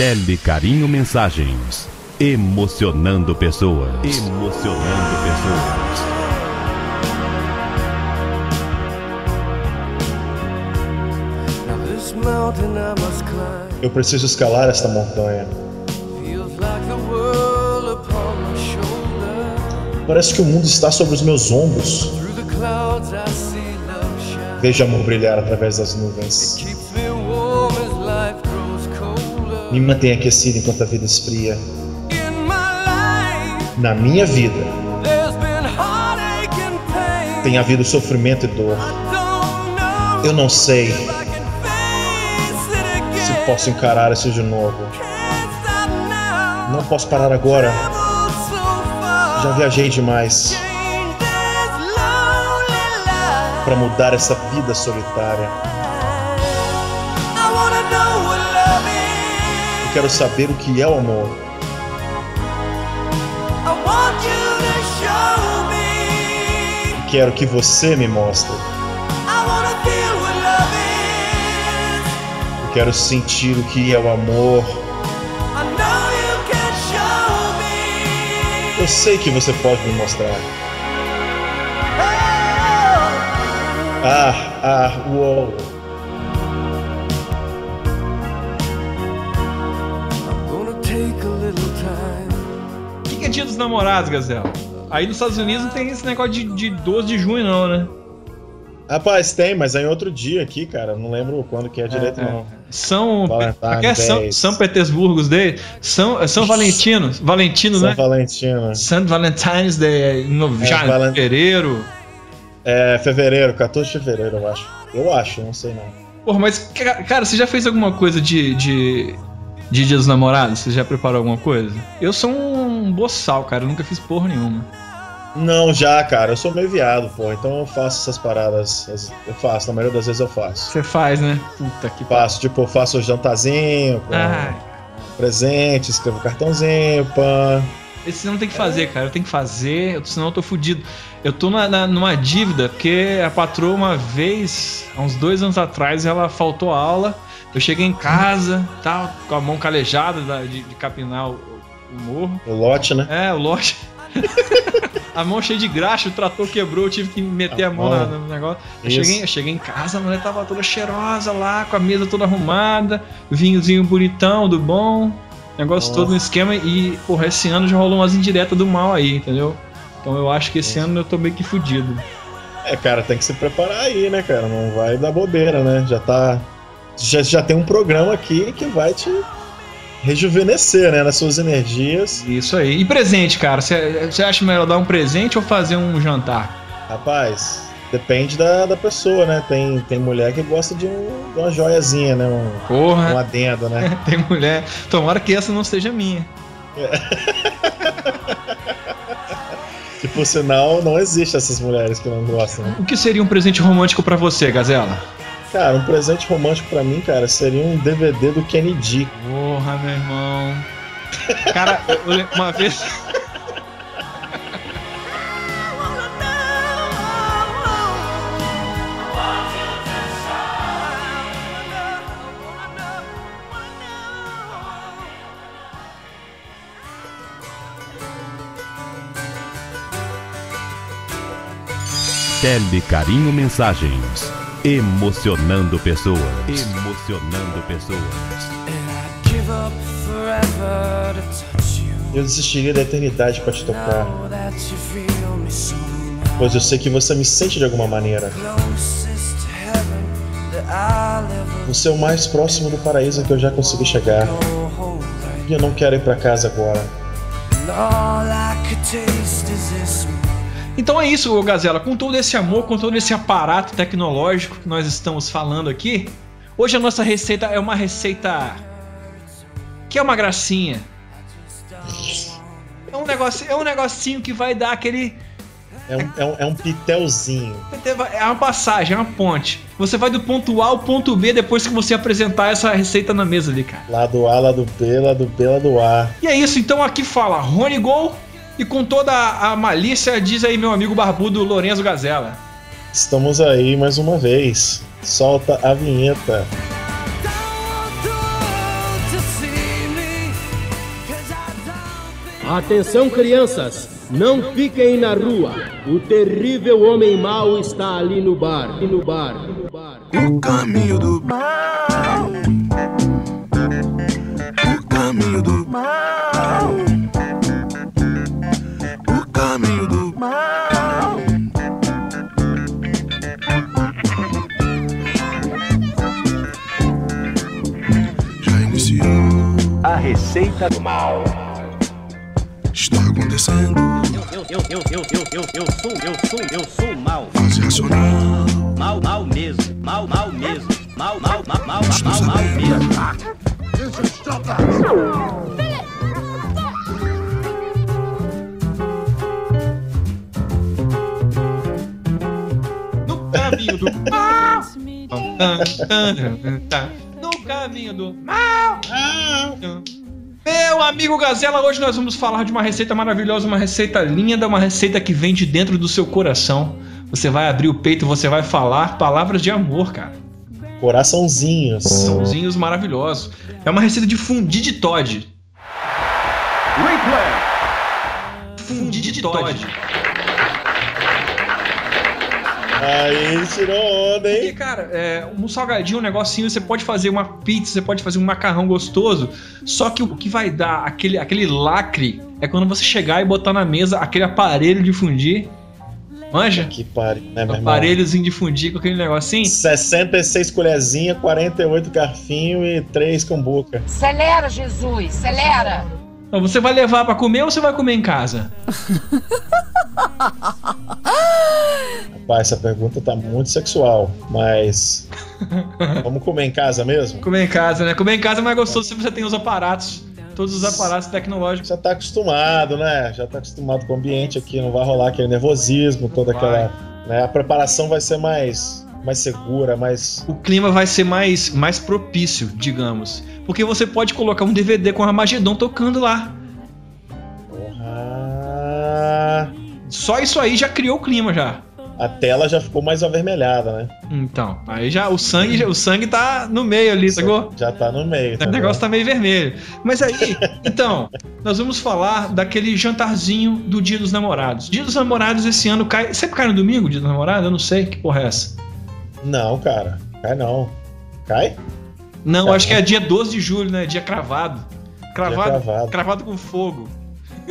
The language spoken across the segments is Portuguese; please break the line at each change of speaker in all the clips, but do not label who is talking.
Tele Carinho Mensagens. Emocionando pessoas. Emocionando pessoas.
Eu preciso escalar esta montanha. Parece que o mundo está sobre os meus ombros. Vejo amor brilhar através das nuvens.
Me
mantém aquecido enquanto a vida esfria. Na minha vida tem havido sofrimento e dor. Eu não sei se posso encarar isso de novo. Não posso parar agora. Já viajei demais para mudar essa vida solitária. Quero saber o que é o amor. Quero que você me mostre. Eu quero sentir o que é o amor. Eu sei que você pode me mostrar.
Oh,
Ah, ah, uou.
O que, que é dia dos namorados, Gazela? Aí nos Estados Unidos não tem esse negócio de, de 12 de junho, não, né?
Rapaz, tem, mas é em outro dia aqui, cara. Não lembro quando que é direito,
É, é.
não.
São. Aqui é São. São Petersburgo Day. São, São Valentino. Valentino,
São
né?
Valentina.
St. Valentine's Day no
É,
já,
Valen-
fevereiro.
É fevereiro, 14 de fevereiro, eu acho. Eu acho, não sei não.
Porra, mas, ca- cara, você já fez alguma coisa de, de, de Dia dos Namorados? Você já preparou alguma coisa? Eu sou um boçal, cara. Eu nunca fiz porra nenhuma.
Não, já, cara, eu sou meio viado, pô. Então eu faço essas paradas. Eu faço, na maioria das vezes eu faço.
Você faz, né? Puta que pariu.
Faço, tipo, eu faço o jantarzinho com presente, escrevo cartãozinho, pã.
esse não tem que fazer, cara. Eu tenho que fazer, senão eu tô fudido. Eu tô na, na- numa dívida, porque a patroa, uma vez, há uns dois anos atrás, ela faltou a aula. Eu cheguei em casa, tal, com a mão calejada da- de, de capinar o, o morro.
O lote, né?
É, o lote. a mão cheia de graxa, o trator quebrou, eu tive que meter a mão na- no negócio. Eu cheguei, eu cheguei em casa, a mulher tava toda cheirosa lá, com a mesa toda arrumada, vinhozinho bonitão, do bom, negócio
Nossa.
todo no esquema. E, porra, esse ano já rolou umas indiretas do mal aí, entendeu? Então eu acho que esse ano eu tô meio que fudido.
É, cara, tem que se preparar aí, né, cara? Não vai dar bobeira, né? Já tá. Já, já tem um programa aqui que vai te rejuvenescer, né? Nas suas energias.
Isso aí. E presente, cara? Você acha melhor dar um presente ou fazer um jantar?
Rapaz, depende da, da pessoa, né? Tem, tem mulher que gosta de, um- de uma joiazinha, né? Um,
Porra,
um adendo, né?
tem mulher. Tomara que essa não seja minha.
Que por sinal não existe essas mulheres que não gostam. né?
O que seria um presente romântico pra você, Gazela?
Cara, um presente romântico pra mim, cara, seria um DVD do Kennedy.
Porra, meu irmão. Cara, eu, uma vez.
Tele Carinho Mensagens. Emocionando pessoas. Emocionando pessoas.
And I'd give up forever to touch you.
Eu desistiria da eternidade pra te tocar,
Now that you feel me somehow.
pois eu sei que você me sente de alguma maneira.
Closest to heaven that I'll ever
Você é o mais próximo do paraíso que eu já consegui chegar. E eu não quero ir pra casa agora.
Então é isso, Gazela. Com todo esse amor, com todo esse aparato tecnológico que nós estamos falando aqui, hoje a nossa receita é uma receita que é uma gracinha. É um negócio, é um negocinho que vai dar aquele
É um, é um, é um pitelzinho.
é uma passagem, é uma ponte. Você vai do ponto A ao ponto B depois que você apresentar essa receita na mesa ali, cara.
Lado A, lado B, lado B, lado A.
E é isso, então aqui fala Rony Gol e com toda a malícia diz aí meu amigo barbudo Lorenzo Gazela.
Estamos aí mais uma vez. Solta a vinheta.
Atenção, crianças! Não fiquem na rua. O terrível homem mau está ali no bar. ali No bar. No bar.
O caminho do mal. O caminho do mal.
Receita do mal.
Está acontecendo.
Eu, eu, eu, eu, eu, eu, eu sou, eu sou, eu sou mal.
Fase racional.
Mal, mal mesmo. Mal, mal mesmo. Mal, mal, mal, mal, mal, mal mesmo.
No caminho do mal. No caminho do mal. Meu amigo Gazela, hoje nós vamos falar de uma receita maravilhosa, uma receita linda, uma receita que vem de dentro do seu coração. Você vai abrir o peito, você vai falar palavras de amor, cara.
Coraçãozinhos.
Sãozinhos maravilhosos. É uma receita de fundi de Todd. Fundi de Todd.
Aí tirou onda,
Porque,
hein?
cara, é, um salgadinho, um negocinho, você pode fazer uma pizza, você pode fazer um macarrão gostoso. Só que o que vai dar aquele, aquele lacre é quando você chegar e botar na mesa aquele aparelho de fundir. Manja?
Que pariu, né, meu irmão?
Aparelhozinho de fundir com aquele negocinho.
66 colherzinha, 48 garfinho e 3 cambuca.
Acelera, Jesus, acelera!
Então, você vai levar pra comer ou você vai comer em casa?
Rapaz, essa pergunta tá muito sexual, mas. Vamos comer em casa mesmo?
Comer em casa, né? Comer em casa é mais gostoso se você tem os aparatos. Todos os aparatos tecnológicos.
Já tá acostumado, né? Já tá acostumado com o ambiente aqui, não vai rolar aquele nervosismo, toda aquela. Né? A preparação vai ser mais, mais segura, mais.
O clima vai ser mais, mais propício, digamos. Porque você pode colocar um DVD com Armagedon tocando lá.
Porra.
Só isso aí já criou o clima já.
A tela já ficou mais avermelhada, né?
Então, aí já o sangue, o sangue tá no meio ali, sacou?
Já tá no meio.
O negócio tá meio vermelho. Mas aí, então, nós vamos falar daquele jantarzinho do Dia dos Namorados. Dia dos Namorados esse ano cai. Sempre cai no domingo, Dia dos Namorados? Eu não sei que porra é essa.
Não, cara. Cai não. Cai?
Não,
Cai.
acho que é dia 12 de julho, né? Dia cravado. Cravado,
cravado.
cravado com fogo.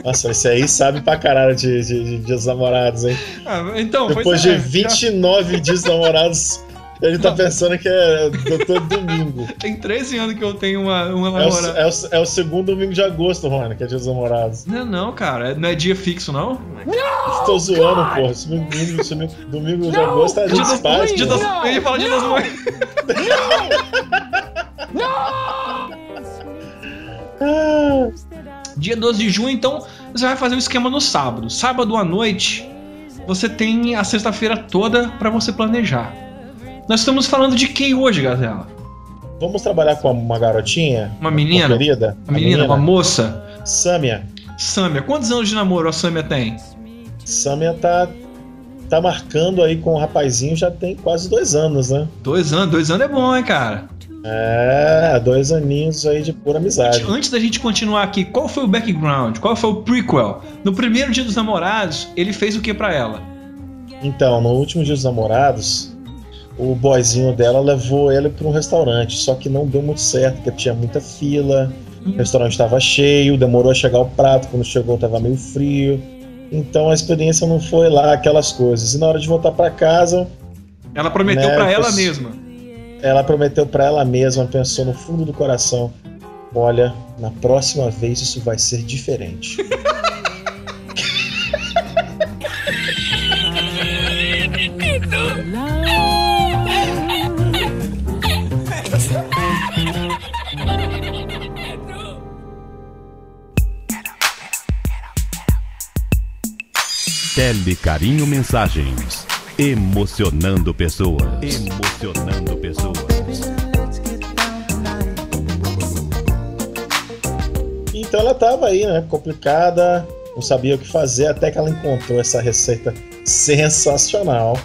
Nossa, esse aí sabe pra caralho de, de, de dias namorados, hein?
Ah, então,
Depois
pois
de
é,
29 dias namorados, ele tá pensando que é do- todo domingo.
já Tem 13 anos que eu tenho uma, uma
É o,
namorada.
é, o, é o segundo domingo de agosto, Rony, que é dia dos namorados.
Não, não, cara. Não é dia fixo, não?
Tô zoando, porra. Esse domingo, domingo, de agosto é dia dos pais.
Dia
porra.
das... Eu ia falar dia das mães.
Ah,
Dia 12 de junho, então, você vai fazer um esquema no sábado. Sábado à noite, você tem a sexta-feira toda pra você planejar. Nós estamos falando de quem hoje, Gazela?
Vamos trabalhar com uma garotinha?
Uma menina?
Uma querida?
Uma menina, uma moça?
Sâmia.
Sâmia. Quantos anos de namoro a Sâmia tem?
Sâmia tá, tá marcando aí com o rapazinho já tem quase dois anos, né?
Dois anos. Dois anos é bom, hein, cara?
É, dois aninhos aí de pura amizade.
Antes da gente continuar aqui, qual foi o background? Qual foi o prequel? No primeiro dia dos namorados, ele fez o que pra ela?
Então, no último dia dos namorados, o boyzinho dela levou ele para um restaurante, só que não deu muito certo, porque tinha muita fila, o restaurante estava cheio, demorou a chegar o prato, quando chegou estava meio frio. Então a experiência não foi lá aquelas coisas. E na hora de voltar para casa,
Ela prometeu
Né,
pra ela mesma.
Ela prometeu para ela mesma, pensou no fundo do coração: "Olha, na próxima vez isso vai ser diferente".
Tele Carinho Mensagens. Emocionando pessoas. Emocionando pessoas.
Então ela tava aí, né, complicada, não sabia o que fazer, até que ela encontrou essa receita sensacional,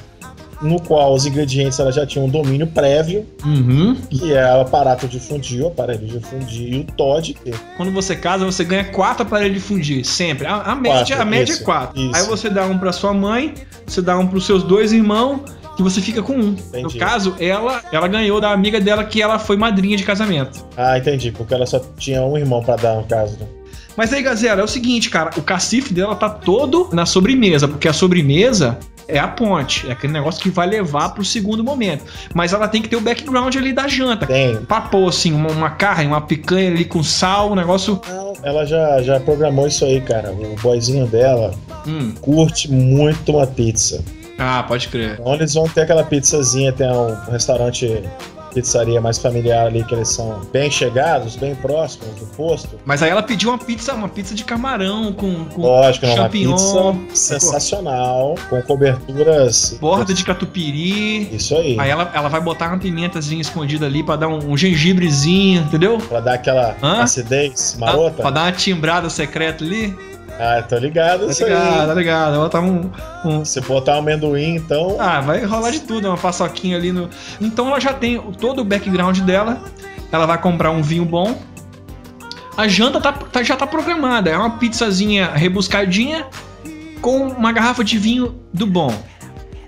no qual os ingredientes ela já tinha um domínio prévio,
Uhum.
que é o aparato de fundir, o aparelho de fundir e o Todd, que
Quando você casa, você ganha quatro aparelhos de fundir, sempre. A, a média,
Quatro,
a média
isso,
é quatro.
isso.
Aí você dá um pra sua mãe, você dá um pros seus dois irmãos, e você fica com um. No
Entendi.
caso, ela, ela ganhou da amiga dela que ela foi madrinha de casamento.
Ah, entendi, porque ela só tinha um irmão pra dar, no caso. né?
Mas aí, Gazela, é o seguinte, cara, o cacife dela tá todo na sobremesa, porque a sobremesa é a ponte, é aquele negócio que vai levar pro segundo momento. Mas ela tem que ter o background ali da janta.
Tem.
Pra pôr, assim, uma, uma carne, uma picanha ali com sal, um negócio.
Ela já, já programou isso aí, cara. O boyzinho dela
Hum.
curte muito uma pizza.
Ah, pode crer.
Então eles vão ter aquela pizzazinha, tem um restaurante, pizzaria mais familiar ali, que eles são bem chegados, bem próximos do posto.
Mas aí ela pediu uma pizza, uma pizza de camarão com, com
Lógico, não, uma pizza sensacional, com coberturas.
borda de catupiry.
Isso aí.
Aí ela, ela vai botar uma pimentazinha escondida ali pra dar um, um gengibrezinho, entendeu?
Pra dar aquela
Hã?
acidez
Pra,
marota.
pra dar uma timbrada secreta ali.
Ah, tô ligado
Tá ligado, tá ligado. Botar um, um,
Se botar um amendoim, então.
Ah, vai rolar de tudo, uma paçoquinha ali no. Então ela já tem todo o background dela. Ela vai comprar um vinho bom. A janta tá, tá- já tá programada. É uma pizzazinha rebuscadinha com uma garrafa de vinho do bom.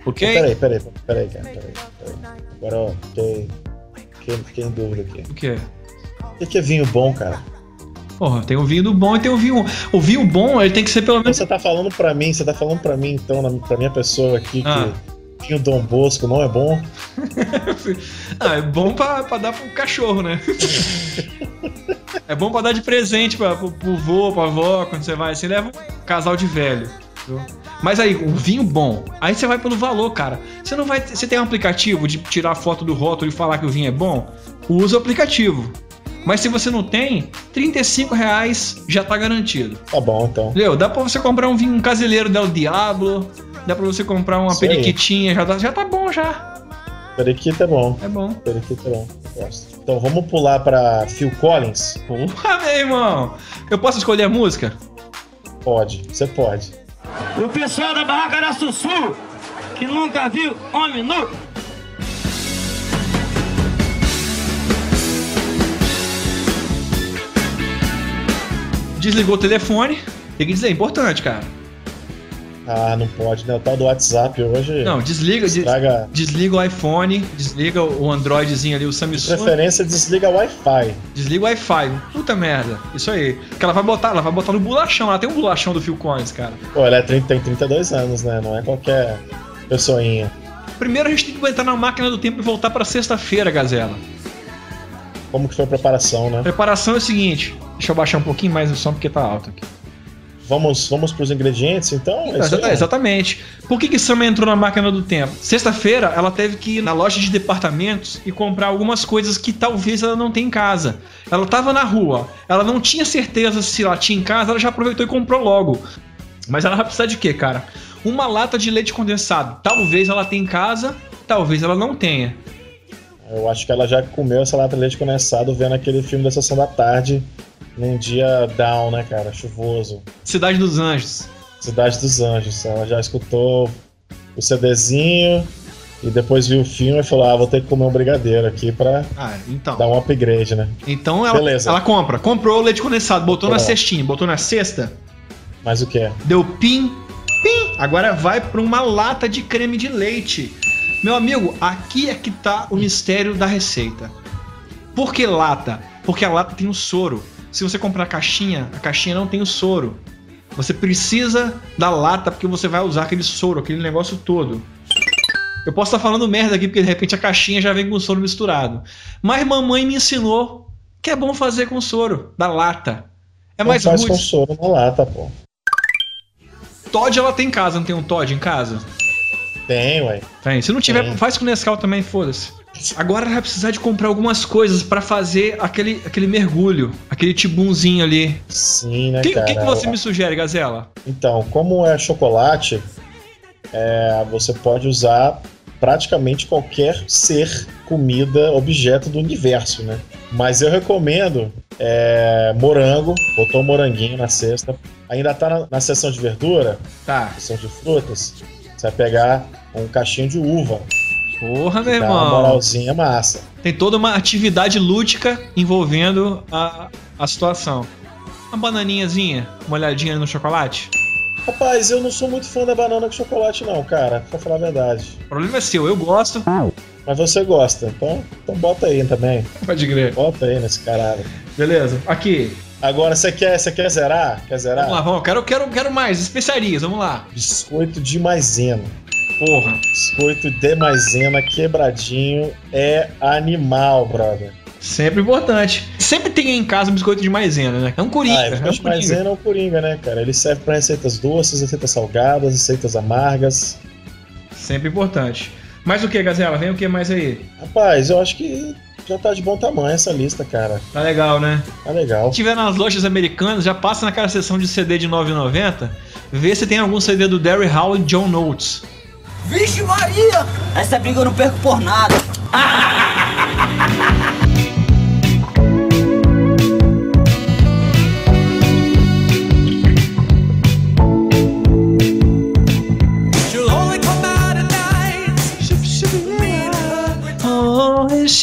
Ok?
Peraí, peraí, peraí, cara. Peraí, peraí. Agora, ó, fiquei, fiquei, fiquei em dúvida aqui.
O quê?
O que é vinho bom, cara?
Porra, tem o vinho do bom e tem o vinho. O vinho bom, ele tem que ser pelo menos.
você tá falando pra mim, você tá falando pra mim, então, pra minha pessoa aqui,
Ah.
que vinho Dom Bosco não é bom?
Ah, é bom pra, pra dar pro cachorro, né? é bom pra dar de presente pra, pro, pro vô, pra avó, quando você vai assim, leva um casal de velho. Mas aí, um vinho bom. Aí você vai pelo valor, cara. Você não vai. Você tem um aplicativo de tirar foto do rótulo e falar que o vinho é bom? Usa o aplicativo. Mas se você não tem, 35 reais já tá garantido.
Tá bom, então.
Entendeu? Dá pra você comprar um vinho um caseiro del Diablo. Dá pra você comprar uma
Isso
periquitinha, já tá, já tá bom já.
Periquito é bom.
É bom.
Periquito é bom. Gosto. Então vamos pular pra Phil Collins?
Porra, meu irmão! Eu posso escolher a música?
Pode, você pode.
O pessoal da Barraca da Sussu, que nunca viu homem nu.
Desligou o telefone. Tem que dizer, é importante, cara.
Ah, não pode, né? O tal do WhatsApp hoje.
Não, desliga, de-
Estraga.
desliga o iPhone, desliga o Androidzinho ali, o
De
Samsung,
preferência, desliga Wi-Fi.
desliga o Wi-Fi. Puta merda. Isso aí. Porque ela vai botar, ela vai botar no bolachão. Ela tem um bolachão do Phil Collins, cara.
Pô, ela é 30, tem 32 anos, né? Não é qualquer pessoinha.
Primeiro a gente tem que entrar na máquina do tempo e voltar pra sexta-feira, Gazela.
Como que foi a preparação, né?
Preparação é o seguinte. Deixa eu baixar um pouquinho mais o som porque tá alto aqui.
Vamos, vamos pros ingredientes, então? É
Exa-
aí?
Exatamente. Por que, que Summer entrou na máquina do tempo? Sexta-feira, ela teve que ir na loja de departamentos e comprar algumas coisas que talvez ela não tenha em casa. Ela tava na rua, ela não tinha certeza se ela tinha em casa, ela já aproveitou e comprou logo. Mas ela vai precisar de quê, cara? Uma lata de leite condensado. Talvez ela tenha em casa, talvez ela não tenha.
Eu acho que ela já comeu essa lata de leite condensado vendo aquele filme da Sessão da Tarde num dia down, né, cara? Chuvoso.
Cidade dos Anjos.
Cidade dos Anjos. Ela já escutou o CDzinho e depois viu o filme e falou: Ah, vou ter que comer um brigadeiro aqui pra
Ah, então.
dar um upgrade, né?
Então ela,
Beleza.
ela compra. Comprou o leite condensado, botou na cestinha, botou na cesta.
Mas o que é?
Deu pim, pim. Agora vai para uma lata de creme de leite. Meu amigo, aqui é que tá o mistério da receita. Por que lata? Porque a lata tem o soro. Se você comprar a caixinha, a caixinha não tem o soro. Você precisa da lata porque você vai usar aquele soro, aquele negócio todo. Eu posso estar falando merda aqui porque de repente a caixinha já vem com o soro misturado. Mas mamãe me ensinou que é bom fazer com soro da lata. É
Não
mais
faz
rude.
com soro na lata, pô.
Todd ela tem em casa, não tem um Todd em casa?
Tem, ué.
Tem. Se não tiver,
Tem.
faz com Nescau também, foda-se. Agora vai precisar de comprar algumas coisas pra fazer aquele, aquele mergulho, aquele tibunzinho ali.
Sim, né,
O que,
cara?
que, que você me sugere, Gazela?
Então, como é chocolate, é, você pode usar praticamente qualquer ser, comida, objeto do universo, né? Mas eu recomendo é, morango, botou um moranguinho na cesta. Ainda tá na, na seção de verdura,
Tá.
seção de frutas. Você vai pegar um caixinho de uva.
Porra, meu
Dá uma
irmão.
moralzinha massa.
Tem toda uma atividade lúdica envolvendo a, a situação. Uma bananinhazinha, uma olhadinha no chocolate.
Rapaz, eu não sou muito fã da banana com chocolate, não, cara, pra falar a verdade.
O problema é seu, eu gosto.
Mas você gosta, então, então bota aí também.
Pode crer.
Bota aí nesse caralho.
Beleza. Aqui.
Agora, você quer, quer zerar? Quer zerar?
Vamos lá, vamos. Quero, quero, quero mais. Especiarias, vamos lá.
Biscoito de maisena.
Porra.
Biscoito de maisena quebradinho é animal, brother.
Sempre importante. Sempre tem em casa um biscoito de maisena, né? É um coringa.
Ah,
é um
biscoito de
coringa.
maisena é o coringa, né, cara? Ele serve pra receitas doces, receitas salgadas, receitas amargas.
Sempre importante. Mais o que, Gazela? Vem o que mais aí?
Rapaz, eu acho que já tá de bom tamanho essa lista, cara.
Tá legal, né?
Tá legal.
Se tiver nas lojas americanas, já passa naquela seção de CD de 9,90. Vê se tem algum CD do Derry Hall e John Notes.
Vixe Maria! Essa briga eu não perco por nada.
Oh,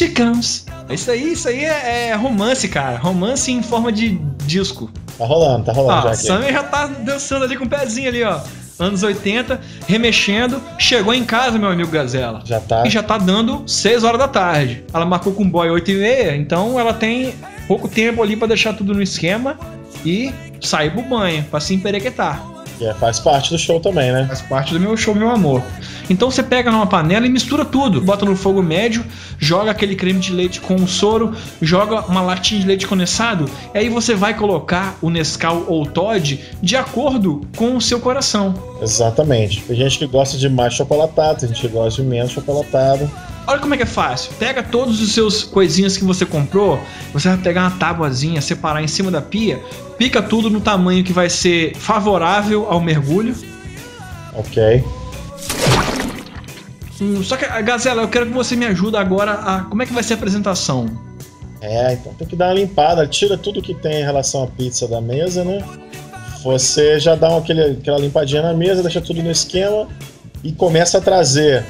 she comes. Isso aí, isso aí é, é romance, cara. Romance em forma de disco.
Tá rolando, tá rolando
Ah,
já.
Sammy já tá dançando ali com o pezinho ali, ó. Anos 80, remexendo. Chegou em casa, meu amigo Gazela.
Já tá.
E já tá dando 6 horas da tarde. Ela marcou com o boy 8 e meia, então ela tem pouco tempo ali pra deixar tudo no esquema e sair pro banho, pra se emperequetar.
É, faz parte do show também, né?
Faz parte do meu show, meu amor. Então você pega numa panela e mistura tudo. Bota no fogo médio, joga aquele creme de leite com o soro, joga uma latinha de leite condensado, e aí você vai colocar o Nescau ou o Todd de acordo com o seu coração.
Exatamente. Tem gente que gosta de mais chocolatado, tem gente que gosta de menos chocolatado.
Olha como é que é fácil. Pega todos os seus coisinhas que você comprou, você vai pegar uma tábuazinha, separar em cima da pia, pica tudo no tamanho que vai ser favorável ao mergulho.
Ok.
Hum, só que, Gazela, eu quero que você me ajude agora a. Como é que vai ser a apresentação?
É, então tem que dar uma limpada, tira tudo que tem em relação à pizza da mesa, né? Você já dá uma, aquele, aquela limpadinha na mesa, deixa tudo no esquema e começa a trazer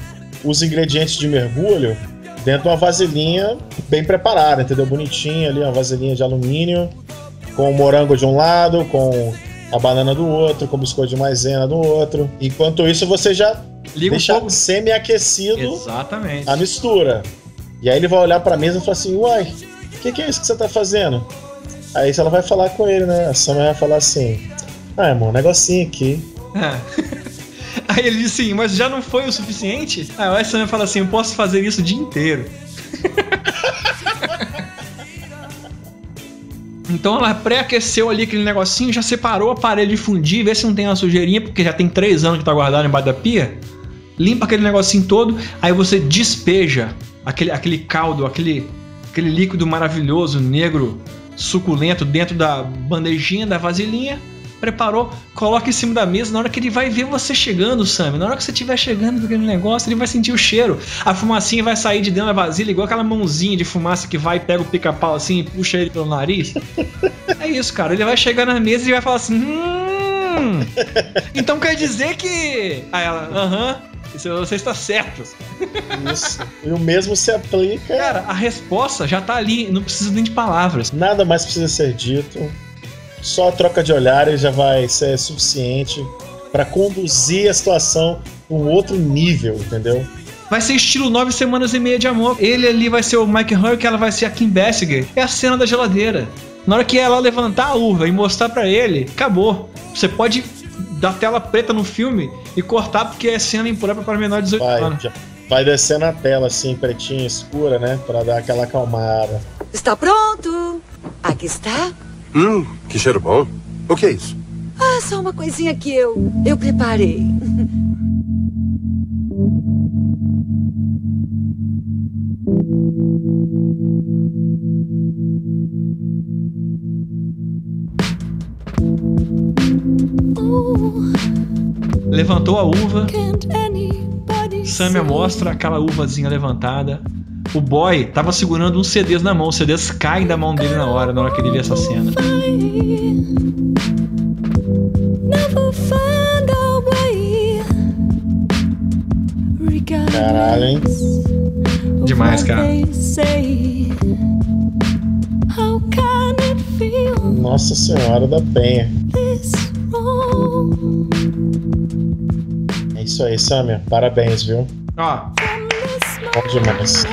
os ingredientes de mergulho dentro de uma vasilhinha bem preparada, entendeu? Bonitinha ali, uma vasilhinha de alumínio, com o morango de um lado, com a banana do outro, com o biscoito de maisena do outro. Enquanto isso, você já
Liga
deixa
fogo.
semi-aquecido a mistura. E aí ele vai olhar pra mesa e falar assim: Uai, o que, que é isso que você tá fazendo? Aí ela vai falar com ele, né? A Summer vai falar assim: Ah, irmão, um negocinho aqui.
É. Aí ele diz assim, mas já não foi o suficiente? Aí o Sam fala assim, eu posso fazer isso o dia inteiro. Então ela pré-aqueceu ali aquele negocinho, já separou o aparelho de fundir, vê se não tem uma sujeirinha, porque já tem três anos que tá guardado embaixo da pia. Limpa aquele negocinho todo, aí você despeja aquele, aquele caldo, aquele, aquele líquido maravilhoso, negro, suculento, dentro da bandejinha, da vasilhinha. Preparou, coloca em cima da mesa. Na hora que ele vai ver você chegando, Sam, na hora que você estiver chegando com aquele negócio, ele vai sentir o cheiro. A fumacinha vai sair de dentro da vasilha, igual aquela mãozinha de fumaça que vai, pega o pica-pau assim e puxa ele pelo nariz. É isso, cara. Ele vai chegar na mesa e vai falar assim: Hum. Então quer dizer que. Aí ela, aham. isso Você está certo.
Isso. e o mesmo se aplica.
Cara, a resposta já tá ali, não precisa nem de palavras.
Nada mais precisa ser dito. Só a troca de olhares já vai ser suficiente para conduzir a situação para um outro nível, entendeu?
Vai ser estilo nove semanas e meia de amor. Ele ali vai ser o Mike Hurk, ela vai ser a Kim Basinger. É a cena da geladeira. Na hora que ela levantar a uva e mostrar pra ele, acabou. Você pode dar tela preta no filme e cortar porque é cena imprópria para menor de 18
Vai,
anos.
já- vai descer na tela assim, pretinha, escura, né? Para dar aquela acalmada.
Está pronto? Aqui está.
Hum, que cheiro bom. O que é isso?
Ah, só uma coisinha que eu eu preparei.
Levantou a uva. Samia mostra aquela uvazinha levantada. O boy tava segurando uns CDs na mão. Os CDs caem da mão dele na hora, na hora que ele vê essa cena.
Caralho, hein?
Demais, cara.
Nossa Senhora da Penha. É isso aí, Samir. Parabéns, viu?
Ó,
Bom demais.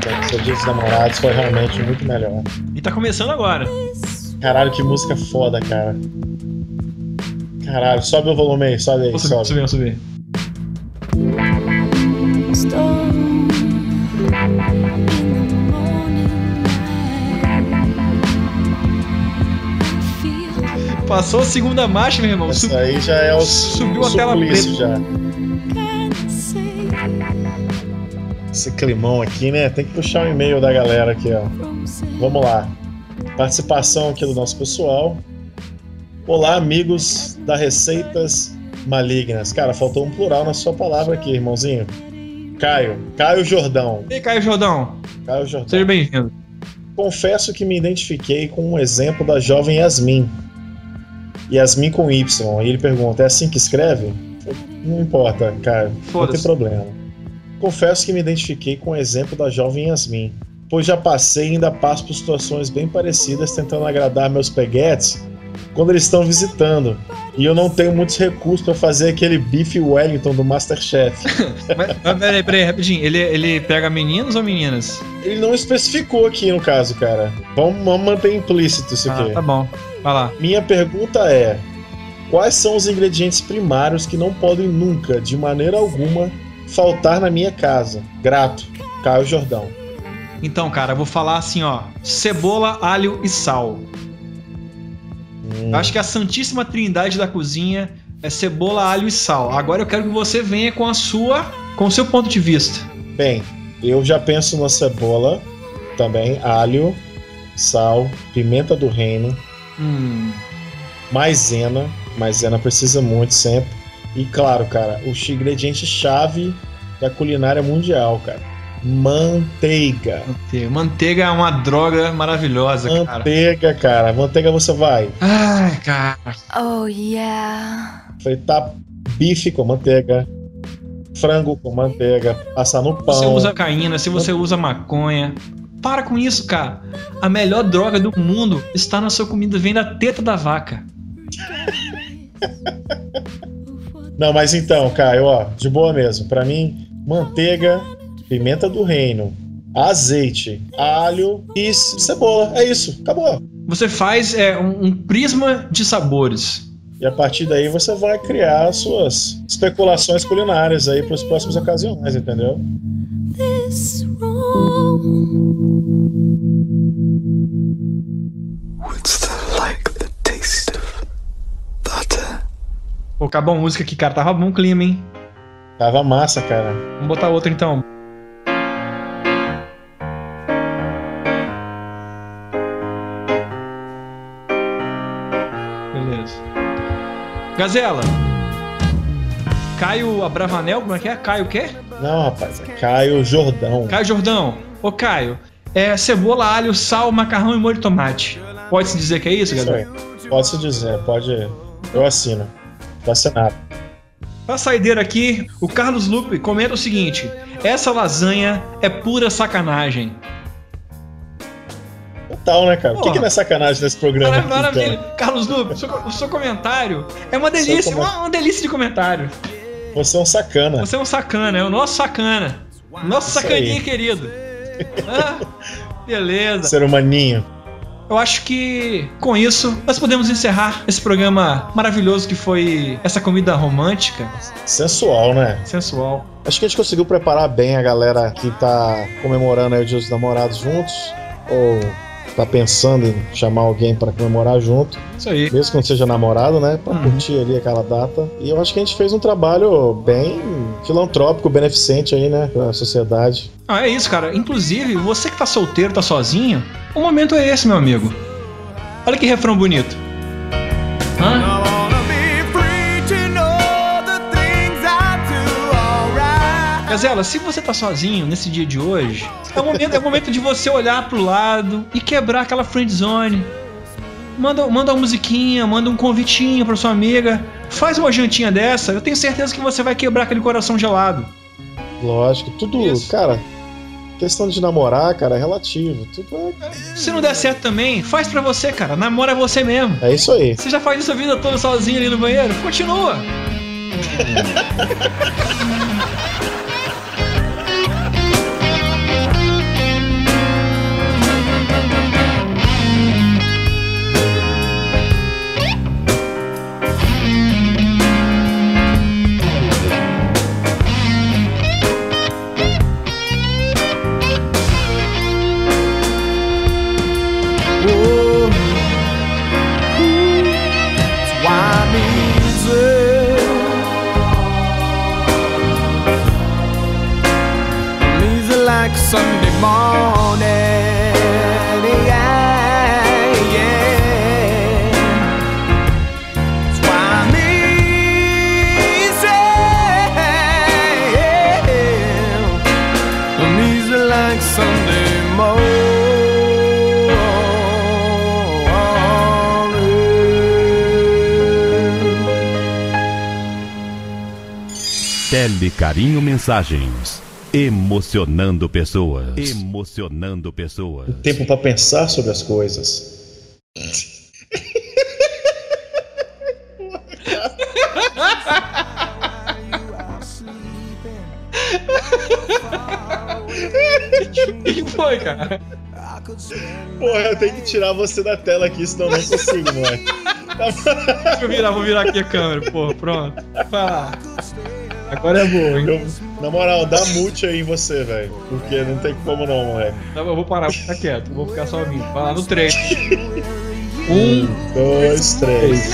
Parabéns. Seu dia dos namorados foi realmente muito melhor.
e tá começando agora.
Caralho, que música foda, cara. Caralho, sobe o volume aí, sobe aí, sobe.
subir, vou subir. Passou a segunda marcha, meu irmão.
Isso aí já é o
Subiu a tela preta.
já. Esse climão aqui, né? Tem que puxar o e-mail da galera aqui, ó. Vamos lá. Participação aqui do nosso pessoal. Olá, amigos da Receitas Malignas. Cara, faltou um plural na sua palavra aqui, irmãozinho. Caio. Caio Jordão.
E aí, Caio Jordão,
Caio Jordão.
seja bem-vindo.
Confesso que me identifiquei com um exemplo da jovem Yasmin. Yasmin com Y. E ele pergunta: é assim que escreve? Não importa, cara. Não tem problema. Confesso que me identifiquei com o exemplo da jovem Yasmin. Pois já passei e ainda passo por situações bem parecidas tentando agradar meus peguetes quando eles estão visitando. E eu não tenho muitos recursos para fazer aquele bife Wellington do Masterchef.
Mas, mas peraí, peraí, rapidinho. Ele, ele pega meninos ou meninas?
Ele não especificou aqui no caso, cara. Vamos, vamos manter implícito isso
Ah,
aqui.
tá bom. Vai lá.
Minha pergunta é: quais são os ingredientes primários que não podem nunca, de maneira alguma, faltar na minha casa? Grato, Caio Jordão.
Então, cara, eu vou falar assim, ó. Cebola, alho e sal.
Hum,
acho que a santíssima trindade da cozinha é cebola, alho e sal. Agora eu quero que você venha com a sua, com o seu ponto de vista.
Bem, eu já penso na cebola, também alho, sal, pimenta do reino,
Hum,
maisena. Maisena precisa muito sempre. E claro, cara, o ingrediente chave da culinária mundial, cara. Manteiga.
manteiga. Manteiga é uma droga maravilhosa, cara.
Manteiga, cara. Manteiga você vai
Ai, cara.
Oh, yeah.
fritar bife com manteiga, frango com manteiga, passar no pão.
Se você usa caína, se você usa maconha. Para com isso, cara. A melhor droga do mundo está na sua comida, vem da teta da vaca.
Não, mas então, Caio, ó, de boa mesmo. Pra mim, manteiga, pimenta do reino, azeite, alho e cebola. É isso, acabou.
Você faz é, um, um prisma de sabores.
E a partir daí você vai criar as suas especulações culinárias aí para as próximas ocasiões, entendeu?
Pô, acabou a música aqui, cara. Tava bom o clima, hein?
Tava massa, cara.
Vamos botar outra então. Beleza. Gazela. Caio Abravanel, como é que é? Caio o quê?
Não, rapaz, é Caio Jordão.
Caio Jordão. Ô, Caio. É cebola, alho, sal, macarrão e molho de tomate. Pode-se dizer que é isso,
Isso
Gazela?
aí. Pode se dizer, pode. Eu assino. Tá assinado.
Pra saideira aqui, o Carlos Lupe comenta o seguinte: essa lasanha é pura sacanagem.
Total, né, cara? O que, que não é sacanagem nesse programa?
Maravilha.
cara?
Carlos Lupe, o seu, comentário é uma delícia, uma, uma delícia de comentário.
Você é um sacana.
Você é um sacana, é o nosso sacana. Nosso
Isso
sacaninha
aí.
querido. Ah, beleza.
Ser humaninho.
Eu acho que com isso nós podemos encerrar esse programa maravilhoso que foi essa comida romântica,
Sensual, né?
sensual.
Acho que a gente conseguiu preparar bem a galera que tá comemorando aí o Dia dos Namorados juntos. Ou tá pensando em chamar alguém pra comemorar junto.
Isso aí.
Mesmo que não seja namorado, né? Pra
Uhum.
curtir ali aquela data. E eu acho que a gente fez um trabalho bem filantrópico, beneficente aí, né? Pra sociedade.
Ah, é isso, cara. Inclusive, você que tá solteiro, tá sozinho, o momento é esse, meu amigo. Olha que refrão bonito. Se você tá sozinho nesse dia de hoje, é o momento, é o momento de você olhar pro lado e quebrar aquela friend zone. Manda, manda uma musiquinha, manda um convitinho pra sua amiga. Faz uma jantinha dessa, eu tenho certeza que você vai quebrar aquele coração gelado.
Lógico, tudo,
Isso.
cara. Questão de namorar, cara, é relativo. Tudo é,
Se não der certo também, faz pra você, cara. Namora você mesmo.
é isso aí.
Você já faz isso a vida toda sozinho ali no banheiro? Continua.
Sunday morning.
Tele Carinho Mensagens. Emocionando pessoas. Emocionando pessoas.
Tempo pra pensar sobre as coisas.
O que foi, cara?
Porra, eu tenho que tirar você da tela aqui, senão eu não consigo, moleque.
Deixa eu virar, vou virar aqui a câmera, porra, pronto. Vai lá. Agora é boa, hein?
Eu- na moral, dá mute aí em você, velho. Porque não tem como não, moleque.
Tá Eu vou parar, vou ficar quieto, vou ficar só ouvindo. Vai lá no 3.
Um, dois, três.